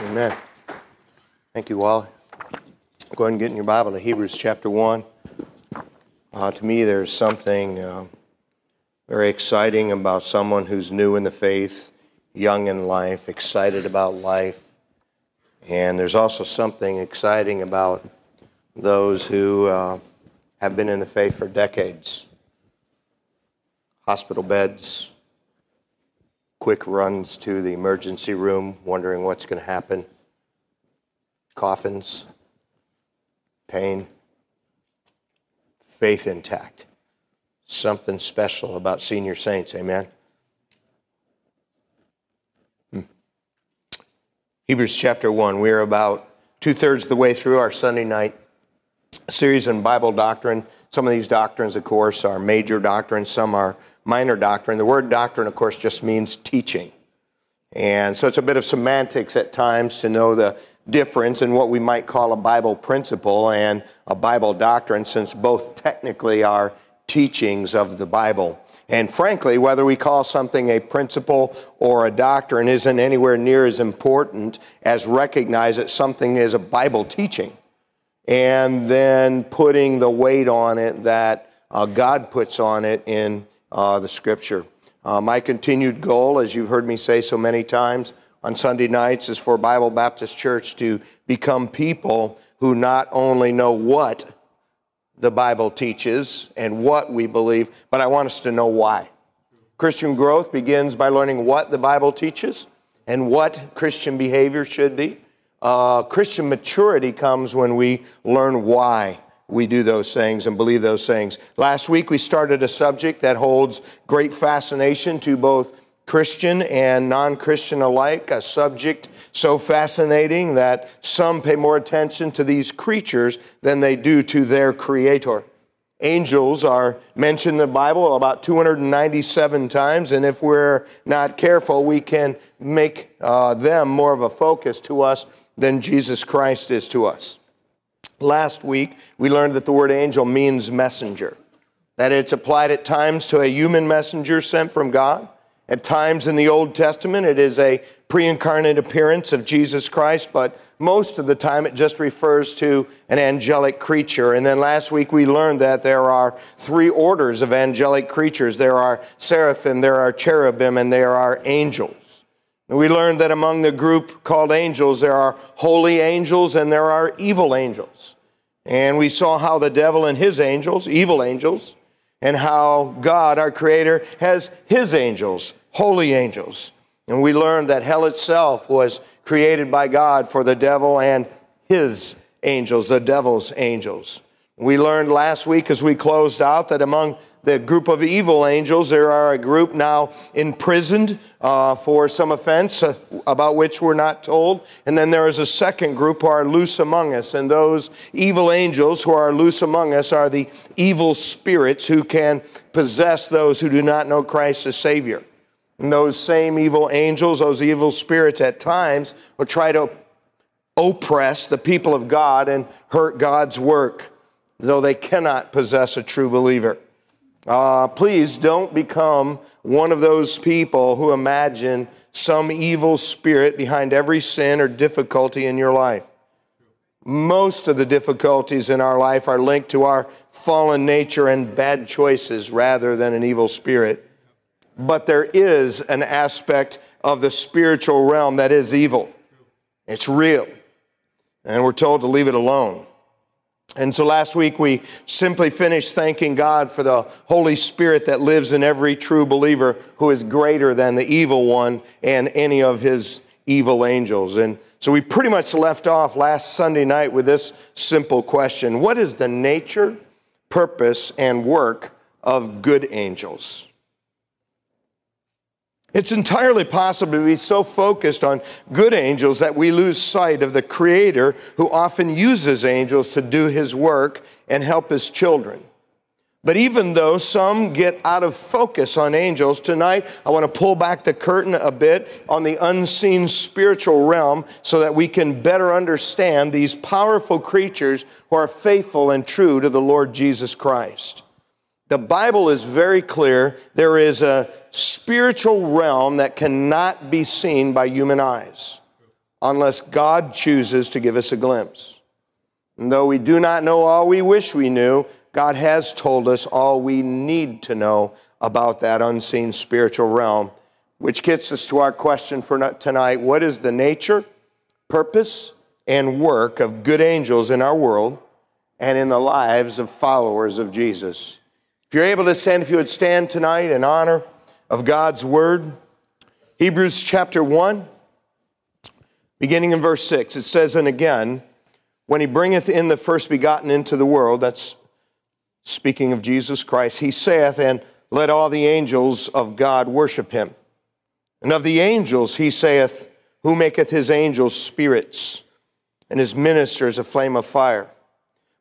Amen. Thank you, Wally. Go ahead and get in your Bible to Hebrews chapter 1. Uh, to me, there's something uh, very exciting about someone who's new in the faith, young in life, excited about life. And there's also something exciting about those who uh, have been in the faith for decades. Hospital beds, quick runs to the emergency room, wondering what's going to happen, coffins, pain, faith intact. Something special about senior saints, amen? Hmm. Hebrews chapter 1, we're about two thirds of the way through our Sunday night series on Bible doctrine. Some of these doctrines, of course, are major doctrines, some are minor doctrine. The word doctrine, of course, just means teaching. And so it's a bit of semantics at times to know the difference in what we might call a Bible principle and a Bible doctrine, since both technically are teachings of the Bible. And frankly, whether we call something a principle or a doctrine isn't anywhere near as important as recognize that something is a Bible teaching and then putting the weight on it that uh, God puts on it in uh, the scripture. Uh, my continued goal, as you've heard me say so many times on Sunday nights, is for Bible Baptist Church to become people who not only know what the Bible teaches and what we believe, but I want us to know why. Christian growth begins by learning what the Bible teaches and what Christian behavior should be. Uh, Christian maturity comes when we learn why we do those things and believe those things. Last week we started a subject that holds great fascination to both Christian and non Christian alike, a subject so fascinating that some pay more attention to these creatures than they do to their Creator. Angels are mentioned in the Bible about 297 times, and if we're not careful, we can make uh, them more of a focus to us than Jesus Christ is to us. Last week, we learned that the word angel means messenger, that it's applied at times to a human messenger sent from God. At times in the Old Testament, it is a pre incarnate appearance of Jesus Christ, but most of the time it just refers to an angelic creature. And then last week we learned that there are three orders of angelic creatures there are seraphim, there are cherubim, and there are angels. We learned that among the group called angels, there are holy angels and there are evil angels. And we saw how the devil and his angels, evil angels, and how God, our Creator, has his angels, holy angels. And we learned that hell itself was created by God for the devil and his angels, the devil's angels. We learned last week as we closed out that among the group of evil angels. There are a group now imprisoned uh, for some offense uh, about which we're not told. And then there is a second group who are loose among us. And those evil angels who are loose among us are the evil spirits who can possess those who do not know Christ as Savior. And those same evil angels, those evil spirits at times will try to oppress the people of God and hurt God's work, though they cannot possess a true believer. Uh, please don't become one of those people who imagine some evil spirit behind every sin or difficulty in your life. Most of the difficulties in our life are linked to our fallen nature and bad choices rather than an evil spirit. But there is an aspect of the spiritual realm that is evil. It's real. And we're told to leave it alone. And so last week we simply finished thanking God for the Holy Spirit that lives in every true believer who is greater than the evil one and any of his evil angels. And so we pretty much left off last Sunday night with this simple question What is the nature, purpose, and work of good angels? It's entirely possible to be so focused on good angels that we lose sight of the Creator who often uses angels to do His work and help His children. But even though some get out of focus on angels, tonight I want to pull back the curtain a bit on the unseen spiritual realm so that we can better understand these powerful creatures who are faithful and true to the Lord Jesus Christ. The Bible is very clear. There is a spiritual realm that cannot be seen by human eyes. unless God chooses to give us a glimpse. And though we do not know all we wish we knew, God has told us all we need to know about that unseen spiritual realm, which gets us to our question for tonight What is the nature, purpose, and work of good angels in our world and in the lives of followers of Jesus? If you're able to stand, if you would stand tonight in honor of God's word, Hebrews chapter 1, beginning in verse 6, it says, And again, when he bringeth in the first begotten into the world, that's speaking of Jesus Christ, he saith, And let all the angels of God worship him. And of the angels he saith, Who maketh his angels spirits, and his ministers a flame of fire.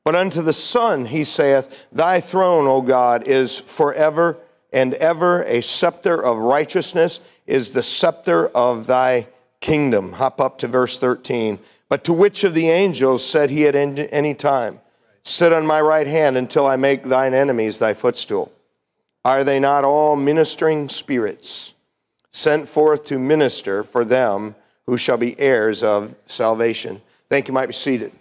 But unto the Son he saith, Thy throne, O God, is forever and ever. A scepter of righteousness is the scepter of thy kingdom. Hop up to verse 13. But to which of the angels said he at any time, Sit on my right hand until I make thine enemies thy footstool? Are they not all ministering spirits sent forth to minister for them who shall be heirs of salvation? Thank you. Might be seated.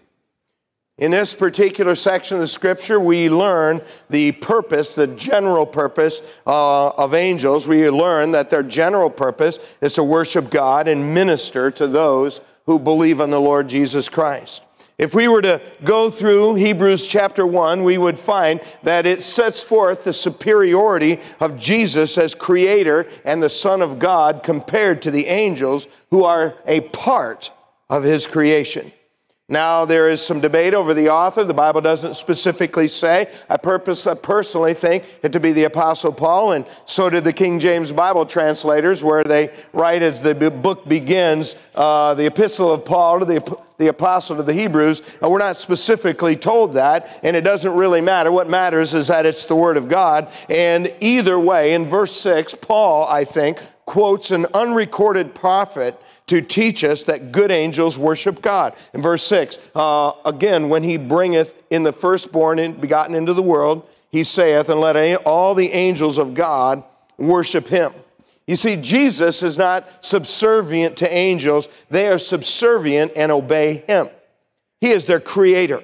In this particular section of the scripture, we learn the purpose, the general purpose uh, of angels. We learn that their general purpose is to worship God and minister to those who believe on the Lord Jesus Christ. If we were to go through Hebrews chapter 1, we would find that it sets forth the superiority of Jesus as creator and the Son of God compared to the angels who are a part of his creation. Now, there is some debate over the author. The Bible doesn't specifically say. I, purpose, I personally think it to be the Apostle Paul, and so did the King James Bible translators, where they write as the book begins uh, the Epistle of Paul to the, the Apostle to the Hebrews. And we're not specifically told that, and it doesn't really matter. What matters is that it's the Word of God. And either way, in verse 6, Paul, I think, quotes an unrecorded prophet to teach us that good angels worship God. In verse 6, uh, again, when he bringeth in the firstborn in, begotten into the world, he saith, And let all the angels of God worship him. You see, Jesus is not subservient to angels, they are subservient and obey him. He is their creator.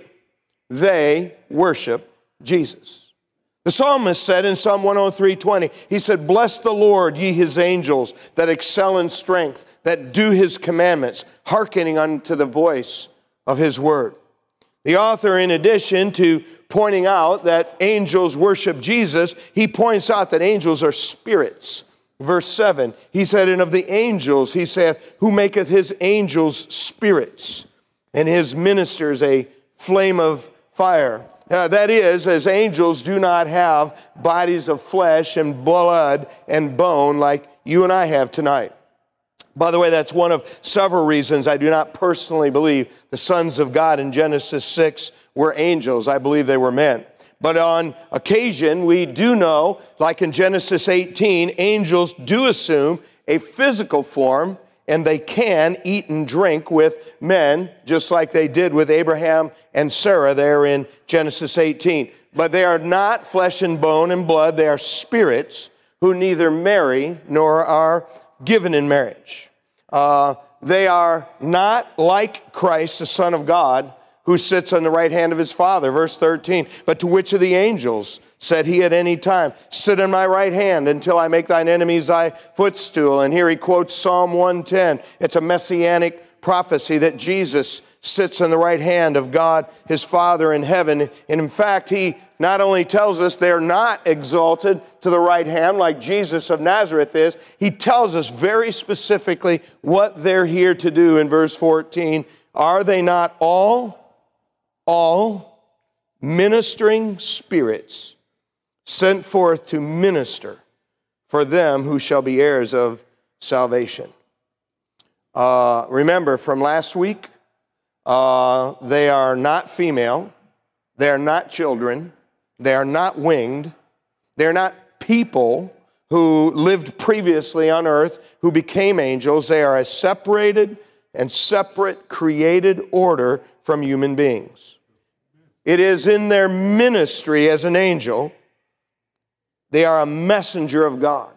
They worship Jesus. The psalmist said in Psalm 103:20, he said, "Bless the Lord, ye his angels that excel in strength, that do his commandments, hearkening unto the voice of his word." The author in addition to pointing out that angels worship Jesus, he points out that angels are spirits. Verse 7, he said, And of the angels, he saith, Who maketh his angels spirits, and his ministers a flame of fire. Uh, that is, as angels do not have bodies of flesh and blood and bone like you and I have tonight. By the way, that's one of several reasons I do not personally believe the sons of God in Genesis 6 were angels. I believe they were men. But on occasion, we do know, like in Genesis 18, angels do assume a physical form and they can eat and drink with men, just like they did with Abraham and Sarah there in Genesis 18. But they are not flesh and bone and blood, they are spirits who neither marry nor are given in marriage. Uh, they are not like Christ, the Son of God, who sits on the right hand of his Father. Verse 13. But to which of the angels said he at any time, Sit in my right hand until I make thine enemies thy footstool? And here he quotes Psalm 110. It's a messianic prophecy that Jesus sits in the right hand of God, his Father in heaven. And in fact, he not only tells us they're not exalted to the right hand like Jesus of Nazareth is, he tells us very specifically what they're here to do in verse 14. Are they not all all ministering spirits sent forth to minister for them who shall be heirs of salvation. Uh, remember from last week, uh, they are not female, they are not children, they are not winged, they're not people who lived previously on earth who became angels. They are a separated and separate created order from human beings. It is in their ministry as an angel, they are a messenger of God.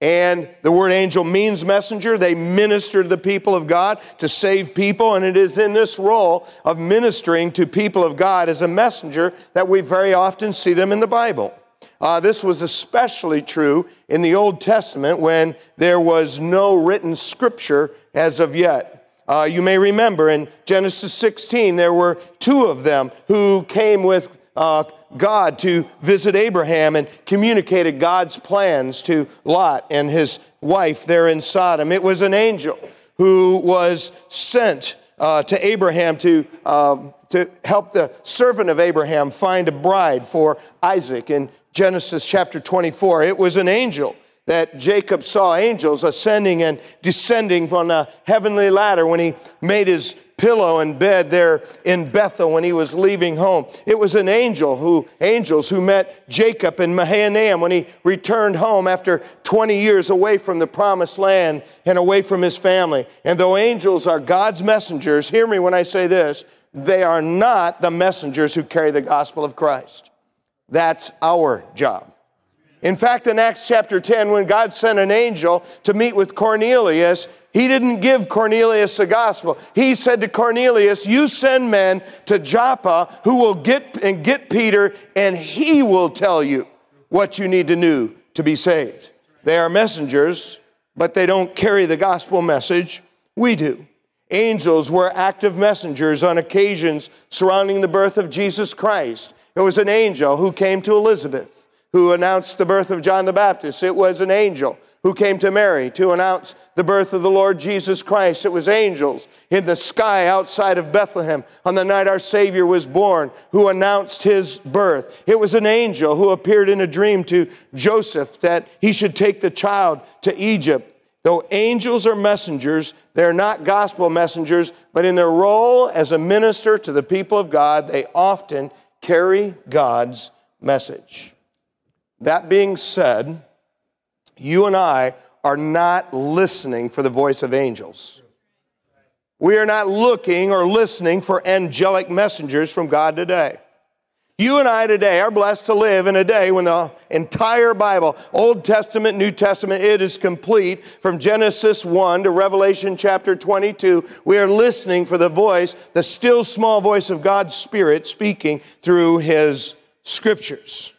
And the word angel means messenger. They minister to the people of God to save people. And it is in this role of ministering to people of God as a messenger that we very often see them in the Bible. Uh, this was especially true in the Old Testament when there was no written scripture as of yet. Uh, you may remember in Genesis 16, there were two of them who came with uh, God to visit Abraham and communicated God's plans to Lot and his wife there in Sodom. It was an angel who was sent uh, to Abraham to, uh, to help the servant of Abraham find a bride for Isaac in Genesis chapter 24. It was an angel that Jacob saw angels ascending and descending from a heavenly ladder when he made his pillow and bed there in Bethel when he was leaving home. It was an angel who angels who met Jacob in Mahanaim when he returned home after 20 years away from the promised land and away from his family. And though angels are God's messengers, hear me when I say this, they are not the messengers who carry the gospel of Christ. That's our job. In fact, in Acts chapter 10, when God sent an angel to meet with Cornelius, he didn't give Cornelius the gospel. He said to Cornelius, You send men to Joppa who will get and get Peter, and he will tell you what you need to do to be saved. They are messengers, but they don't carry the gospel message. We do. Angels were active messengers on occasions surrounding the birth of Jesus Christ. It was an angel who came to Elizabeth who announced the birth of John the Baptist. It was an angel who came to Mary to announce the birth of the Lord Jesus Christ. It was angels in the sky outside of Bethlehem on the night our Savior was born who announced his birth. It was an angel who appeared in a dream to Joseph that he should take the child to Egypt. Though angels are messengers, they're not gospel messengers, but in their role as a minister to the people of God, they often carry God's message. That being said, you and I are not listening for the voice of angels. We are not looking or listening for angelic messengers from God today. You and I today are blessed to live in a day when the entire Bible, Old Testament, New Testament, it is complete from Genesis 1 to Revelation chapter 22. We are listening for the voice, the still small voice of God's Spirit speaking through His scriptures.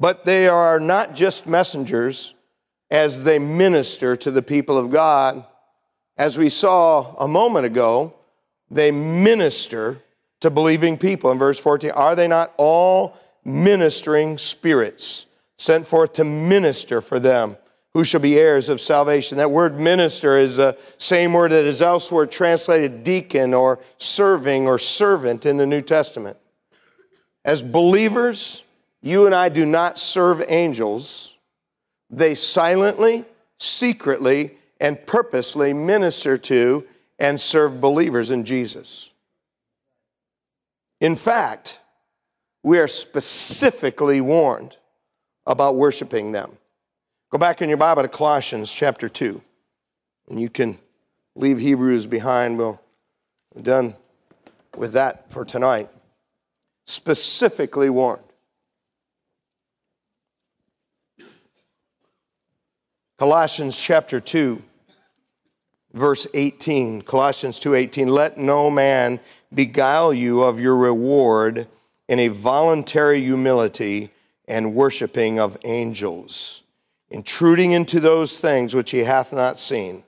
But they are not just messengers as they minister to the people of God. As we saw a moment ago, they minister to believing people. In verse 14, are they not all ministering spirits sent forth to minister for them who shall be heirs of salvation? That word minister is the same word that is elsewhere translated deacon or serving or servant in the New Testament. As believers, you and I do not serve angels. They silently, secretly, and purposely minister to and serve believers in Jesus. In fact, we are specifically warned about worshiping them. Go back in your Bible to Colossians chapter 2, and you can leave Hebrews behind. We'll done with that for tonight. Specifically warned. Colossians chapter 2 verse 18 Colossians 2:18 let no man beguile you of your reward in a voluntary humility and worshiping of angels intruding into those things which he hath not seen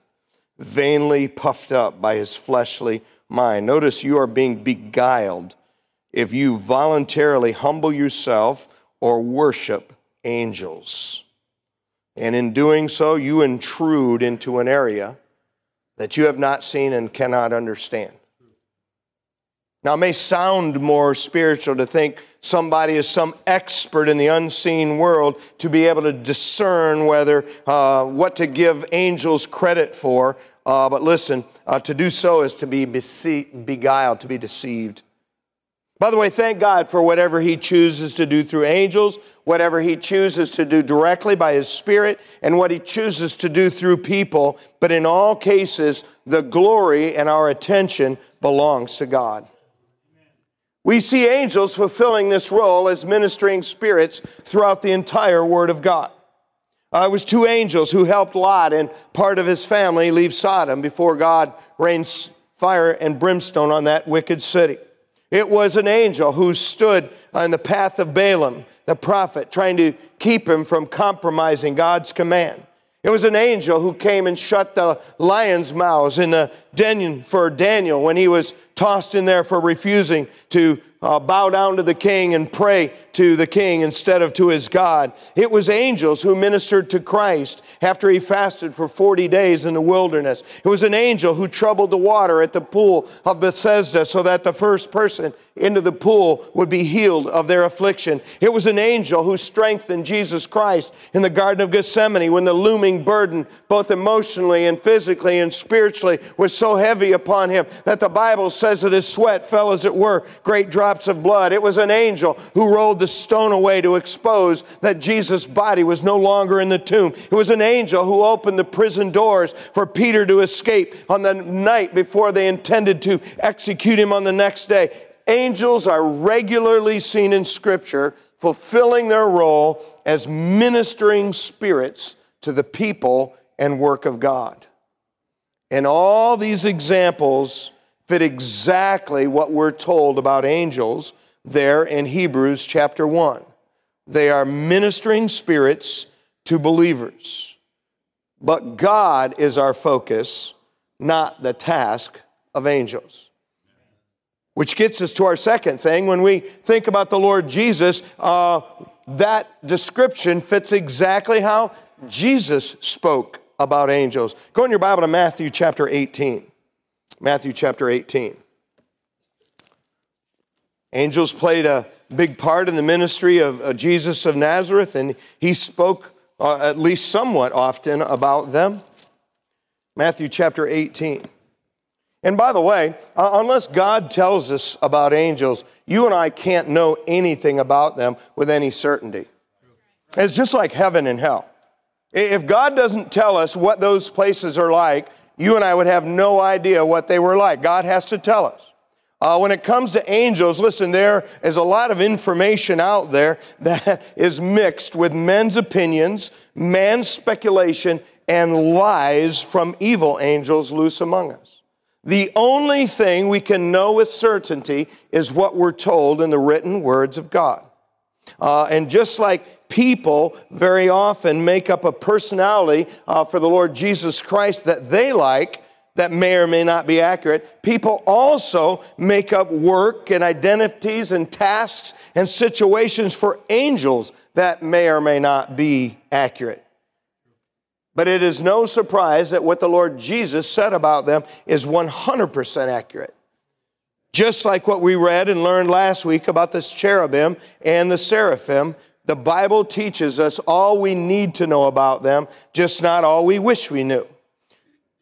vainly puffed up by his fleshly mind. Notice you are being beguiled if you voluntarily humble yourself or worship angels and in doing so, you intrude into an area that you have not seen and cannot understand. Now, it may sound more spiritual to think somebody is some expert in the unseen world to be able to discern whether uh, what to give angels credit for. Uh, but listen, uh, to do so is to be beguiled, to be deceived. By the way, thank God for whatever He chooses to do through angels, whatever He chooses to do directly by His Spirit, and what He chooses to do through people. But in all cases, the glory and our attention belongs to God. We see angels fulfilling this role as ministering spirits throughout the entire Word of God. Uh, it was two angels who helped Lot and part of his family leave Sodom before God rains fire and brimstone on that wicked city. It was an angel who stood on the path of Balaam, the prophet, trying to keep him from compromising God's command. It was an angel who came and shut the lions' mouths in the den for Daniel when he was tossed in there for refusing to uh, bow down to the king and pray to the king instead of to his God. It was angels who ministered to Christ after he fasted for 40 days in the wilderness. It was an angel who troubled the water at the pool of Bethesda so that the first person into the pool would be healed of their affliction. It was an angel who strengthened Jesus Christ in the Garden of Gethsemane when the looming burden, both emotionally and physically and spiritually, was so heavy upon him that the Bible says that his sweat fell, as it were, great drops of blood. It was an angel who rolled the stone away to expose that Jesus' body was no longer in the tomb. It was an angel who opened the prison doors for Peter to escape on the night before they intended to execute him on the next day angels are regularly seen in Scripture fulfilling their role as ministering spirits to the people and work of God. And all these examples fit exactly what we're told about angels there in Hebrews chapter 1. They are ministering spirits to believers. But God is our focus, not the task of angels. Which gets us to our second thing. When we think about the Lord Jesus, uh, that description fits exactly how Jesus spoke about angels. Go in your Bible to Matthew chapter 18. Matthew chapter 18. Angels played a big part in the ministry of uh, Jesus of Nazareth, and he spoke uh, at least somewhat often about them. Matthew chapter 18. And by the way, uh, unless God tells us about angels, you and I can't know anything about them with any certainty. It's just like heaven and hell. If God doesn't tell us what those places are like, you and I would have no idea what they were like. God has to tell us. Uh, when it comes to angels, listen, there is a lot of information out there that is mixed with men's opinions, man's speculation, and lies from evil angels loose among us. The only thing we can know with certainty is what we're told in the written words of God. Uh, and just like people very often make up a personality uh, for the Lord Jesus Christ that they like, that may or may not be accurate, people also make up work and identities and tasks and situations for angels that may or may not be accurate. But it is no surprise that what the Lord Jesus said about them is 100% accurate. Just like what we read and learned last week about this cherubim and the seraphim, the Bible teaches us all we need to know about them, just not all we wish we knew.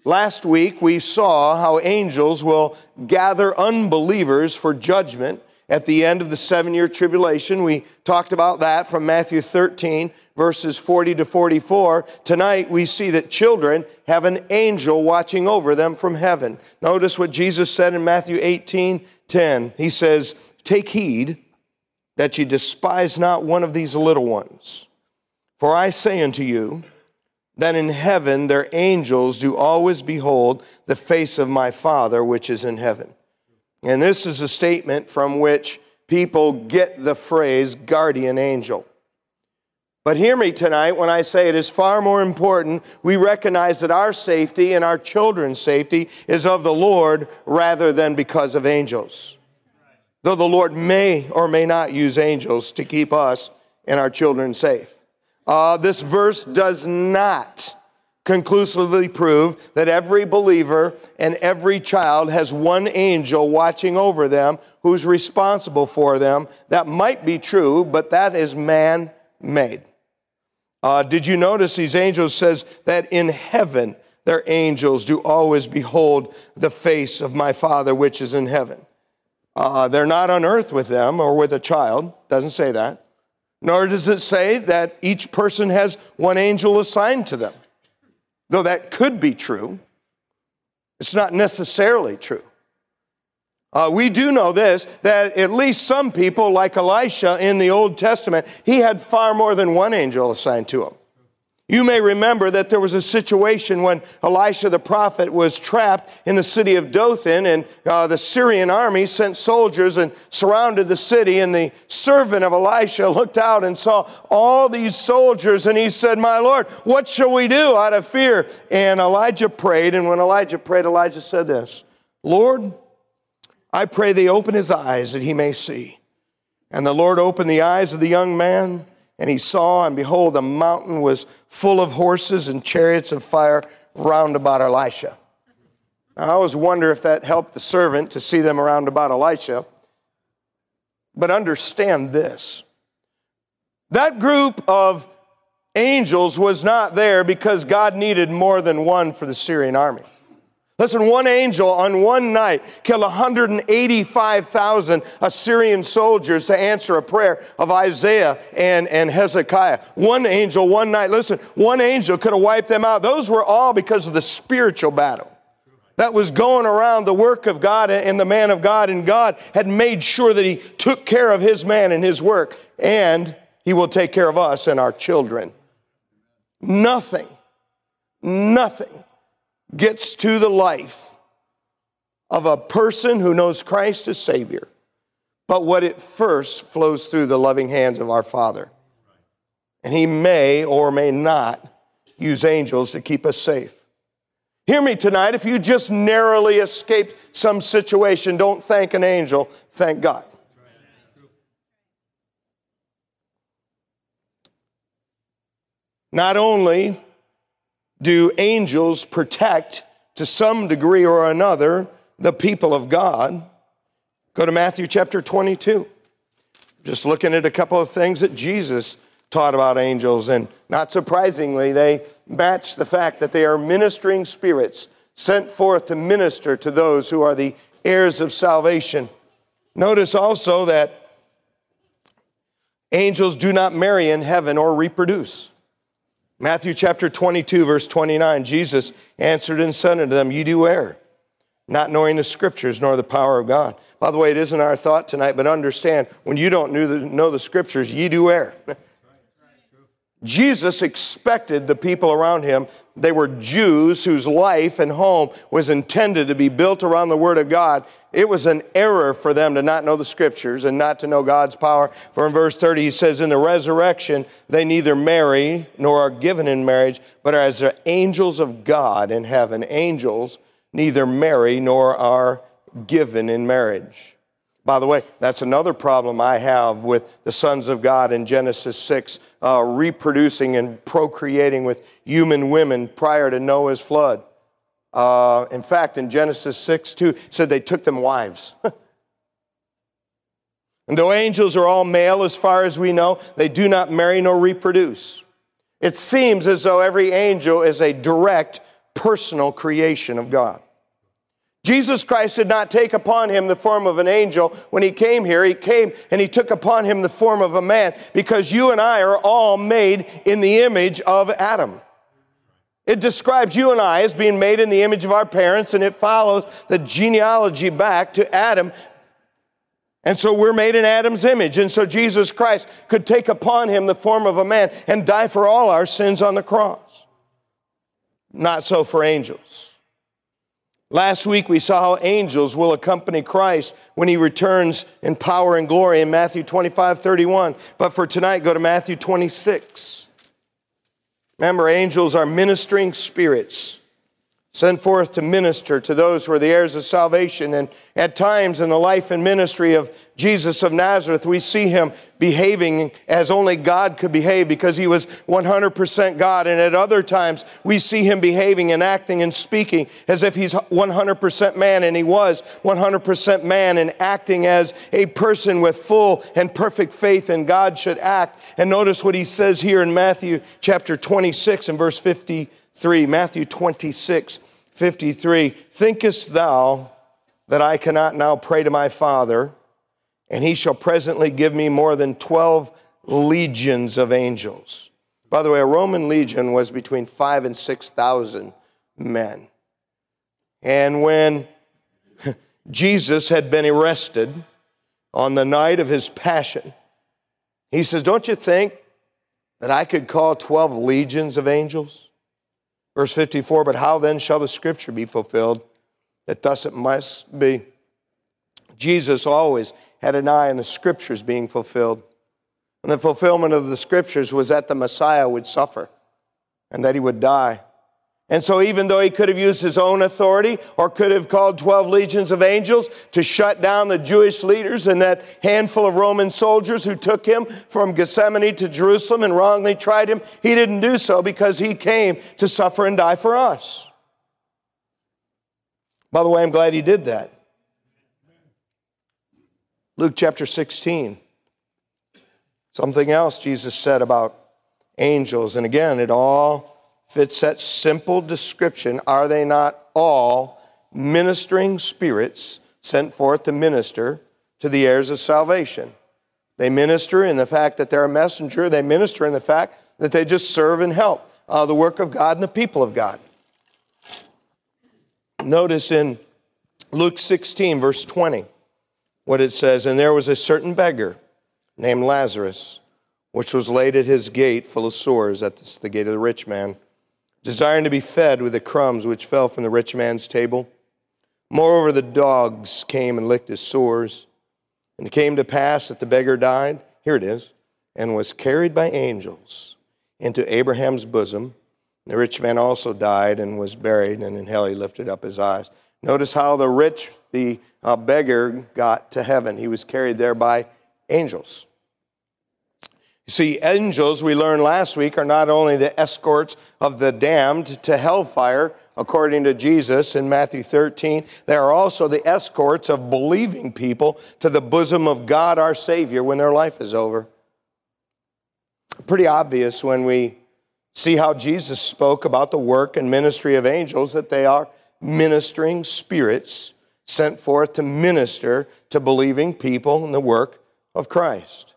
Last week, we saw how angels will gather unbelievers for judgment at the end of the seven year tribulation. We talked about that from Matthew 13, verses 40 to 44. Tonight, we see that children have an angel watching over them from heaven. Notice what Jesus said in Matthew 18 10. He says, Take heed that ye despise not one of these little ones. For I say unto you, that in heaven their angels do always behold the face of my Father which is in heaven. And this is a statement from which people get the phrase guardian angel. But hear me tonight when I say it is far more important we recognize that our safety and our children's safety is of the Lord rather than because of angels. Though the Lord may or may not use angels to keep us and our children safe. Uh, this verse does not conclusively prove that every believer and every child has one angel watching over them who's responsible for them. That might be true, but that is man made. Uh, did you notice these angels says that in heaven their angels do always behold the face of my Father which is in heaven. Uh, they're not on earth with them or with a child. Doesn't say that. Nor does it say that each person has one angel assigned to them. Though that could be true, it's not necessarily true. Uh, we do know this that at least some people, like Elisha in the Old Testament, he had far more than one angel assigned to him. You may remember that there was a situation when Elisha the prophet was trapped in the city of Dothan, and uh, the Syrian army sent soldiers and surrounded the city. And the servant of Elisha looked out and saw all these soldiers, and he said, My Lord, what shall we do out of fear? And Elijah prayed, and when Elijah prayed, Elijah said this Lord, I pray thee open his eyes that he may see. And the Lord opened the eyes of the young man and he saw, and behold, the mountain was full of horses and chariots of fire round about Elisha. Now, I always wonder if that helped the servant to see them around about Elisha. But understand this that group of angels was not there because God needed more than one for the Syrian army. Listen, one angel on one night killed 185,000 Assyrian soldiers to answer a prayer of Isaiah and, and Hezekiah. One angel, one night, listen, one angel could have wiped them out. Those were all because of the spiritual battle that was going around the work of God and the man of God, and God had made sure that He took care of His man and His work, and He will take care of us and our children. Nothing, nothing gets to the life of a person who knows Christ as Savior, but what it first flows through the loving hands of our Father. And He may or may not use angels to keep us safe. Hear me tonight. If you just narrowly escaped some situation, don't thank an angel, thank God. Not only do angels protect to some degree or another the people of God? Go to Matthew chapter 22. Just looking at a couple of things that Jesus taught about angels, and not surprisingly, they match the fact that they are ministering spirits sent forth to minister to those who are the heirs of salvation. Notice also that angels do not marry in heaven or reproduce. Matthew chapter 22, verse 29, Jesus answered and said unto them, You do err, not knowing the scriptures nor the power of God. By the way, it isn't our thought tonight, but understand when you don't know the, know the scriptures, ye do err. Jesus expected the people around him, they were Jews whose life and home was intended to be built around the Word of God. It was an error for them to not know the Scriptures and not to know God's power. For in verse 30, he says, In the resurrection, they neither marry nor are given in marriage, but are as the angels of God in heaven. Angels neither marry nor are given in marriage. By the way, that's another problem I have with the sons of God in Genesis 6, uh, reproducing and procreating with human women prior to Noah's flood. Uh, in fact, in Genesis 6 2, said they took them wives. and though angels are all male as far as we know, they do not marry nor reproduce. It seems as though every angel is a direct personal creation of God. Jesus Christ did not take upon him the form of an angel when he came here. He came and he took upon him the form of a man because you and I are all made in the image of Adam. It describes you and I as being made in the image of our parents, and it follows the genealogy back to Adam. And so we're made in Adam's image. And so Jesus Christ could take upon him the form of a man and die for all our sins on the cross. Not so for angels. Last week we saw how angels will accompany Christ when he returns in power and glory in Matthew 25, 31. But for tonight, go to Matthew 26. Remember, angels are ministering spirits sent forth to minister to those who are the heirs of salvation. And at times in the life and ministry of Jesus of Nazareth, we see him behaving as only God could behave because he was 100% God. And at other times, we see him behaving and acting and speaking as if he's 100% man, and he was 100% man and acting as a person with full and perfect faith, and God should act. And notice what he says here in Matthew chapter 26 and verse 50. 3, Matthew 26, 53. Thinkest thou that I cannot now pray to my Father, and he shall presently give me more than 12 legions of angels? By the way, a Roman legion was between five and 6,000 men. And when Jesus had been arrested on the night of his passion, he says, Don't you think that I could call 12 legions of angels? Verse 54 But how then shall the scripture be fulfilled that thus it must be? Jesus always had an eye on the scriptures being fulfilled. And the fulfillment of the scriptures was that the Messiah would suffer and that he would die. And so, even though he could have used his own authority or could have called 12 legions of angels to shut down the Jewish leaders and that handful of Roman soldiers who took him from Gethsemane to Jerusalem and wrongly tried him, he didn't do so because he came to suffer and die for us. By the way, I'm glad he did that. Luke chapter 16. Something else Jesus said about angels. And again, it all fits that simple description. Are they not all ministering spirits sent forth to minister to the heirs of salvation? They minister in the fact that they're a messenger, they minister in the fact that they just serve and help uh, the work of God and the people of God. Notice in Luke 16, verse 20, what it says, and there was a certain beggar named Lazarus, which was laid at his gate full of sores, at the gate of the rich man desiring to be fed with the crumbs which fell from the rich man's table. Moreover, the dogs came and licked his sores. And it came to pass that the beggar died, here it is, and was carried by angels into Abraham's bosom. The rich man also died and was buried, and in hell he lifted up his eyes. Notice how the rich, the uh, beggar, got to heaven. He was carried there by angels. See, angels, we learned last week, are not only the escorts of the damned to hellfire, according to Jesus in Matthew 13, they are also the escorts of believing people to the bosom of God our Savior when their life is over. Pretty obvious when we see how Jesus spoke about the work and ministry of angels that they are ministering spirits sent forth to minister to believing people in the work of Christ.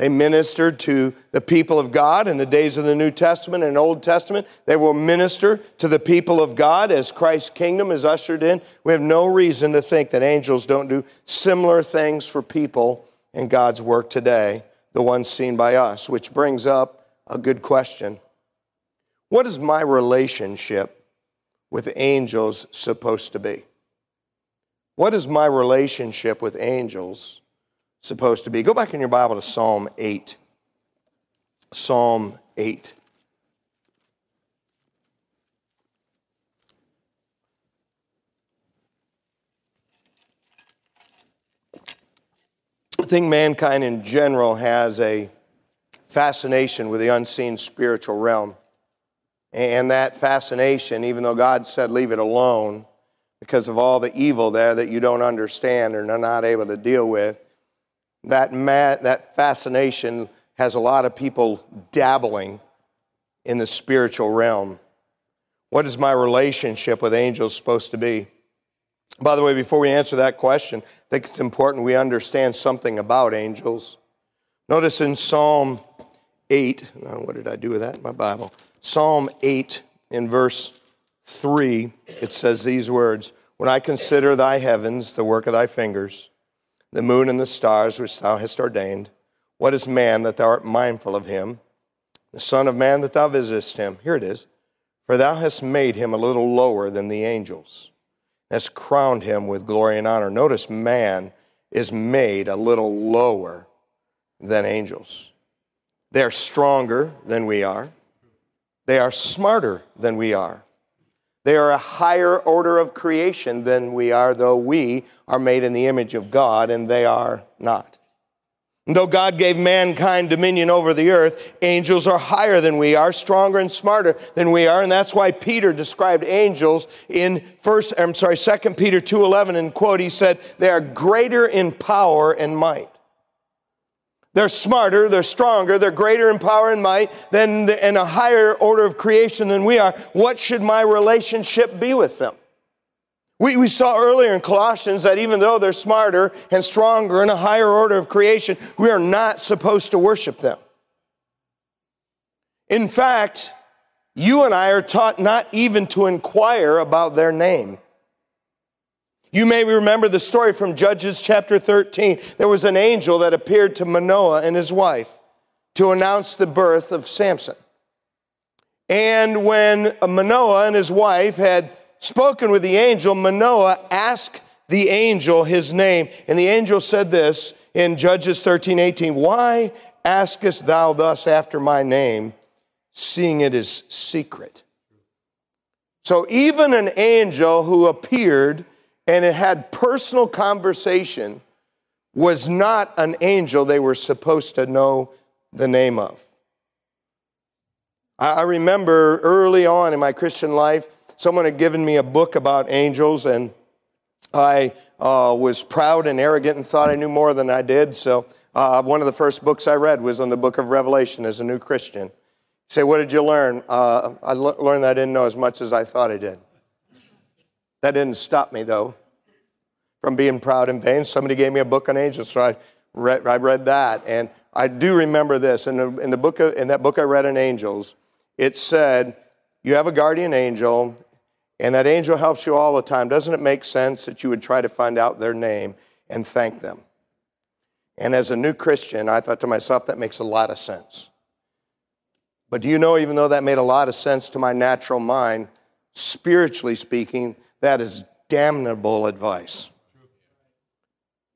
They ministered to the people of God in the days of the New Testament and Old Testament. They will minister to the people of God as Christ's kingdom is ushered in. We have no reason to think that angels don't do similar things for people in God's work today, the ones seen by us, which brings up a good question. What is my relationship with angels supposed to be? What is my relationship with angels supposed to be. Go back in your Bible to Psalm 8. Psalm 8. I think mankind in general has a fascination with the unseen spiritual realm. And that fascination, even though God said leave it alone because of all the evil there that you don't understand or are not able to deal with, that, mad, that fascination has a lot of people dabbling in the spiritual realm. What is my relationship with angels supposed to be? By the way, before we answer that question, I think it's important we understand something about angels. Notice in Psalm 8, what did I do with that in my Bible? Psalm 8 in verse 3, it says these words When I consider thy heavens, the work of thy fingers, the moon and the stars which thou hast ordained. What is man that thou art mindful of him? The Son of Man that thou visitest him. Here it is. For thou hast made him a little lower than the angels, hast crowned him with glory and honor. Notice man is made a little lower than angels. They are stronger than we are, they are smarter than we are. They are a higher order of creation than we are, though we are made in the image of God and they are not. And though God gave mankind dominion over the earth, angels are higher than we are, stronger and smarter than we are, and that's why Peter described angels in first I'm sorry, 2 Peter 2:11 and quote he said, "They are greater in power and might." They're smarter, they're stronger, they're greater in power and might than the, in a higher order of creation than we are. What should my relationship be with them? We, we saw earlier in Colossians that even though they're smarter and stronger in a higher order of creation, we are not supposed to worship them. In fact, you and I are taught not even to inquire about their name. You may remember the story from Judges chapter 13. There was an angel that appeared to Manoah and his wife. to announce the birth of Samson. And when Manoah and his wife had spoken with the angel, Manoah asked the angel his name. And the angel said this in Judges 13 18 Why askest thou thus after my name, seeing it is secret? So even an angel who appeared and it had personal conversation was not an angel they were supposed to know the name of. I remember early on in my Christian life, someone had given me a book about angels, and I uh, was proud and arrogant and thought I knew more than I did. So, uh, one of the first books I read was on the book of Revelation as a new Christian. Say, What did you learn? Uh, I learned that I didn't know as much as I thought I did. That didn't stop me, though, from being proud and vain. Somebody gave me a book on angels, so I read, I read that. And I do remember this. In, the, in, the book of, in that book I read on angels, it said, You have a guardian angel, and that angel helps you all the time. Doesn't it make sense that you would try to find out their name and thank them? And as a new Christian, I thought to myself, that makes a lot of sense. But do you know, even though that made a lot of sense to my natural mind, spiritually speaking, that is damnable advice.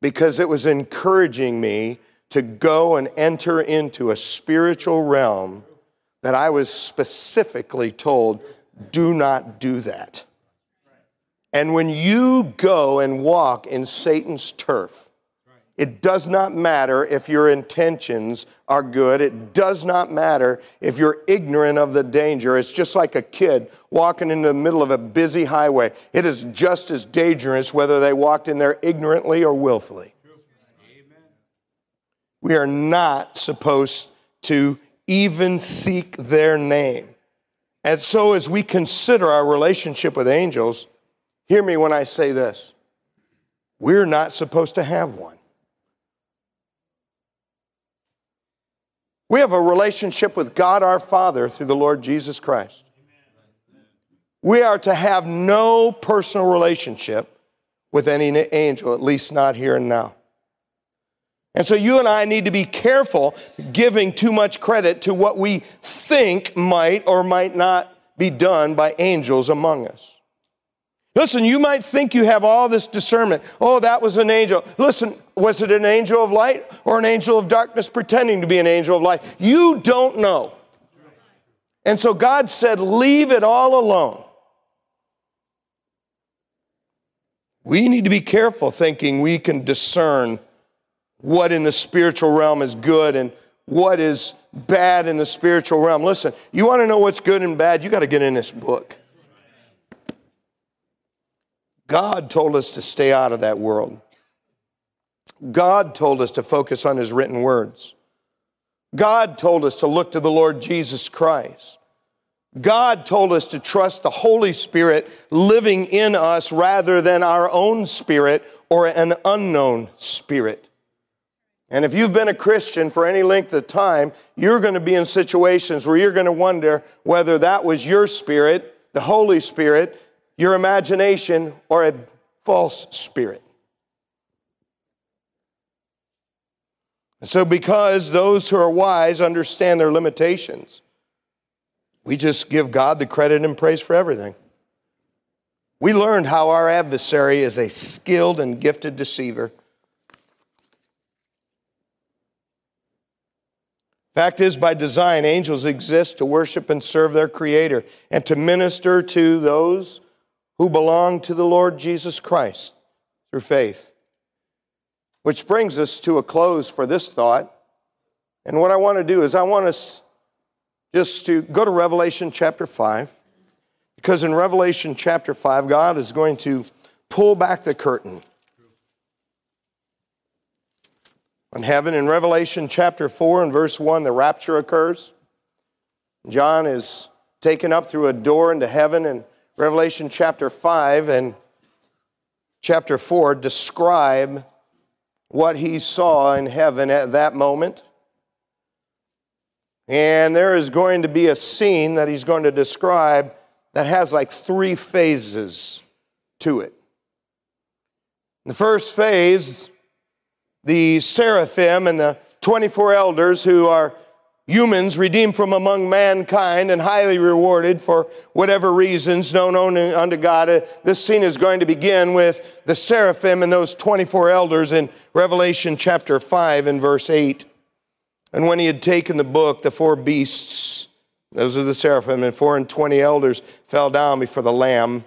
Because it was encouraging me to go and enter into a spiritual realm that I was specifically told do not do that. And when you go and walk in Satan's turf, it does not matter if your intentions are good. It does not matter if you're ignorant of the danger. It's just like a kid walking in the middle of a busy highway. It is just as dangerous whether they walked in there ignorantly or willfully. Amen. We are not supposed to even seek their name. And so, as we consider our relationship with angels, hear me when I say this we're not supposed to have one. We have a relationship with God our Father through the Lord Jesus Christ. We are to have no personal relationship with any angel, at least not here and now. And so you and I need to be careful giving too much credit to what we think might or might not be done by angels among us. Listen, you might think you have all this discernment. Oh, that was an angel. Listen, was it an angel of light or an angel of darkness pretending to be an angel of light? You don't know. And so God said, leave it all alone. We need to be careful thinking we can discern what in the spiritual realm is good and what is bad in the spiritual realm. Listen, you want to know what's good and bad? You got to get in this book. God told us to stay out of that world. God told us to focus on His written words. God told us to look to the Lord Jesus Christ. God told us to trust the Holy Spirit living in us rather than our own spirit or an unknown spirit. And if you've been a Christian for any length of time, you're going to be in situations where you're going to wonder whether that was your spirit, the Holy Spirit, your imagination, or a false spirit. And so, because those who are wise understand their limitations, we just give God the credit and praise for everything. We learned how our adversary is a skilled and gifted deceiver Fact is, by design, angels exist to worship and serve their Creator and to minister to those who belong to the Lord Jesus Christ through faith. Which brings us to a close for this thought. And what I want to do is, I want us just to go to Revelation chapter 5, because in Revelation chapter 5, God is going to pull back the curtain on heaven. In Revelation chapter 4 and verse 1, the rapture occurs. John is taken up through a door into heaven, and Revelation chapter 5 and chapter 4 describe what he saw in heaven at that moment. And there is going to be a scene that he's going to describe that has like three phases to it. In The first phase the seraphim and the 24 elders who are humans redeemed from among mankind and highly rewarded for whatever reasons known only unto God. Uh, This scene is going to begin with the seraphim and those 24 elders in Revelation chapter 5 and verse 8. And when he had taken the book, the four beasts, those are the seraphim, and four and twenty elders fell down before the Lamb,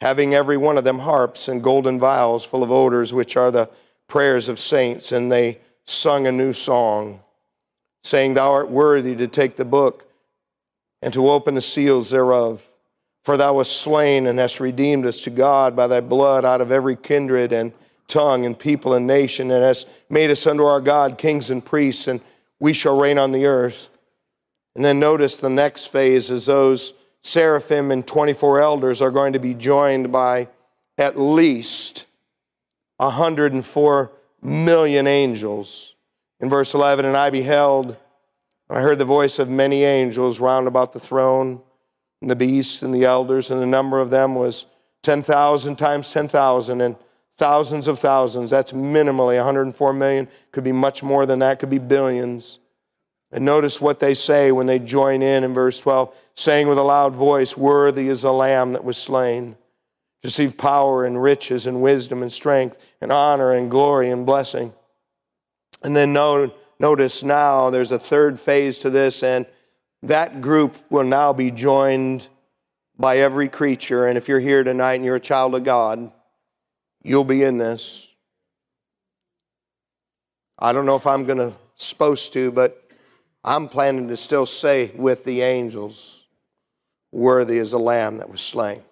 having every one of them harps and golden vials full of odors, which are the prayers of saints. And they sung a new song, saying, Thou art worthy to take the book and to open the seals thereof. For thou wast slain and hast redeemed us to God by thy blood out of every kindred and tongue and people and nation, and hast made us unto our God kings and priests, and we shall reign on the earth. And then notice the next phase is those seraphim and 24 elders are going to be joined by at least 104 million angels. In verse 11, and I beheld, and I heard the voice of many angels round about the throne, and the beasts and the elders, and the number of them was 10,000 times 10,000, and thousands of thousands. That's minimally 104 million. Could be much more than that, could be billions. And notice what they say when they join in in verse 12, saying with a loud voice, Worthy is the Lamb that was slain, to receive power and riches and wisdom and strength and honor and glory and blessing. And then no, notice now there's a third phase to this, and that group will now be joined by every creature. And if you're here tonight and you're a child of God, you'll be in this. I don't know if I'm going to supposed to, but I'm planning to still say with the angels, worthy is the lamb that was slain.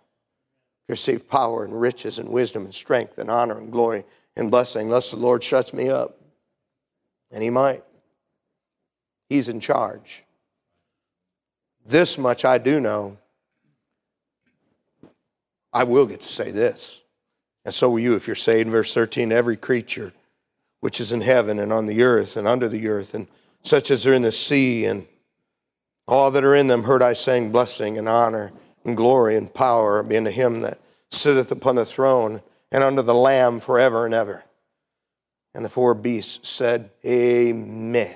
Receive power and riches and wisdom and strength and honor and glory and blessing, unless the Lord shuts me up. And he might. He's in charge. This much I do know. I will get to say this. And so will you if you're saved verse 13 every creature which is in heaven and on the earth and under the earth and such as are in the sea, and all that are in them heard I saying, Blessing and honor and glory and power be unto him that sitteth upon the throne and unto the Lamb forever and ever. And the four beasts said, Amen.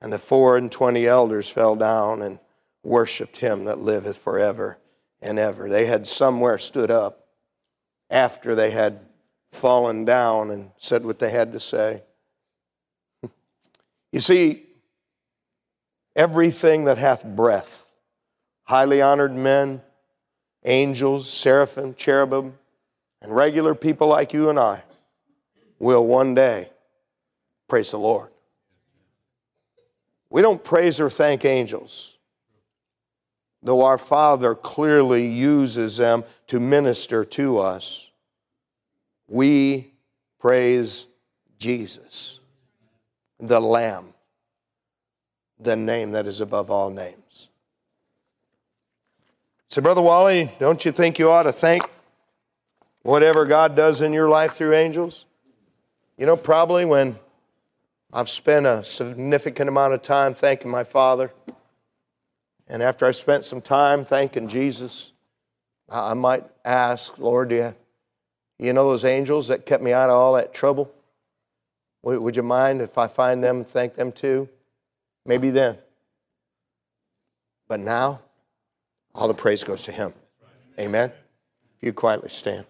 And the four and twenty elders fell down and worshiped him that liveth forever and ever. They had somewhere stood up after they had fallen down and said what they had to say. You see, everything that hath breath, highly honored men, angels, seraphim, cherubim, and regular people like you and I, will one day praise the Lord. We don't praise or thank angels, though our Father clearly uses them to minister to us. We praise Jesus the Lamb, the name that is above all names. So, Brother Wally, don't you think you ought to thank whatever God does in your life through angels? You know, probably when I've spent a significant amount of time thanking my Father, and after I spent some time thanking Jesus, I might ask, Lord, do you, you know those angels that kept me out of all that trouble? Would you mind if I find them and thank them too? Maybe then. But now, all the praise goes to Him. Amen. You quietly stand.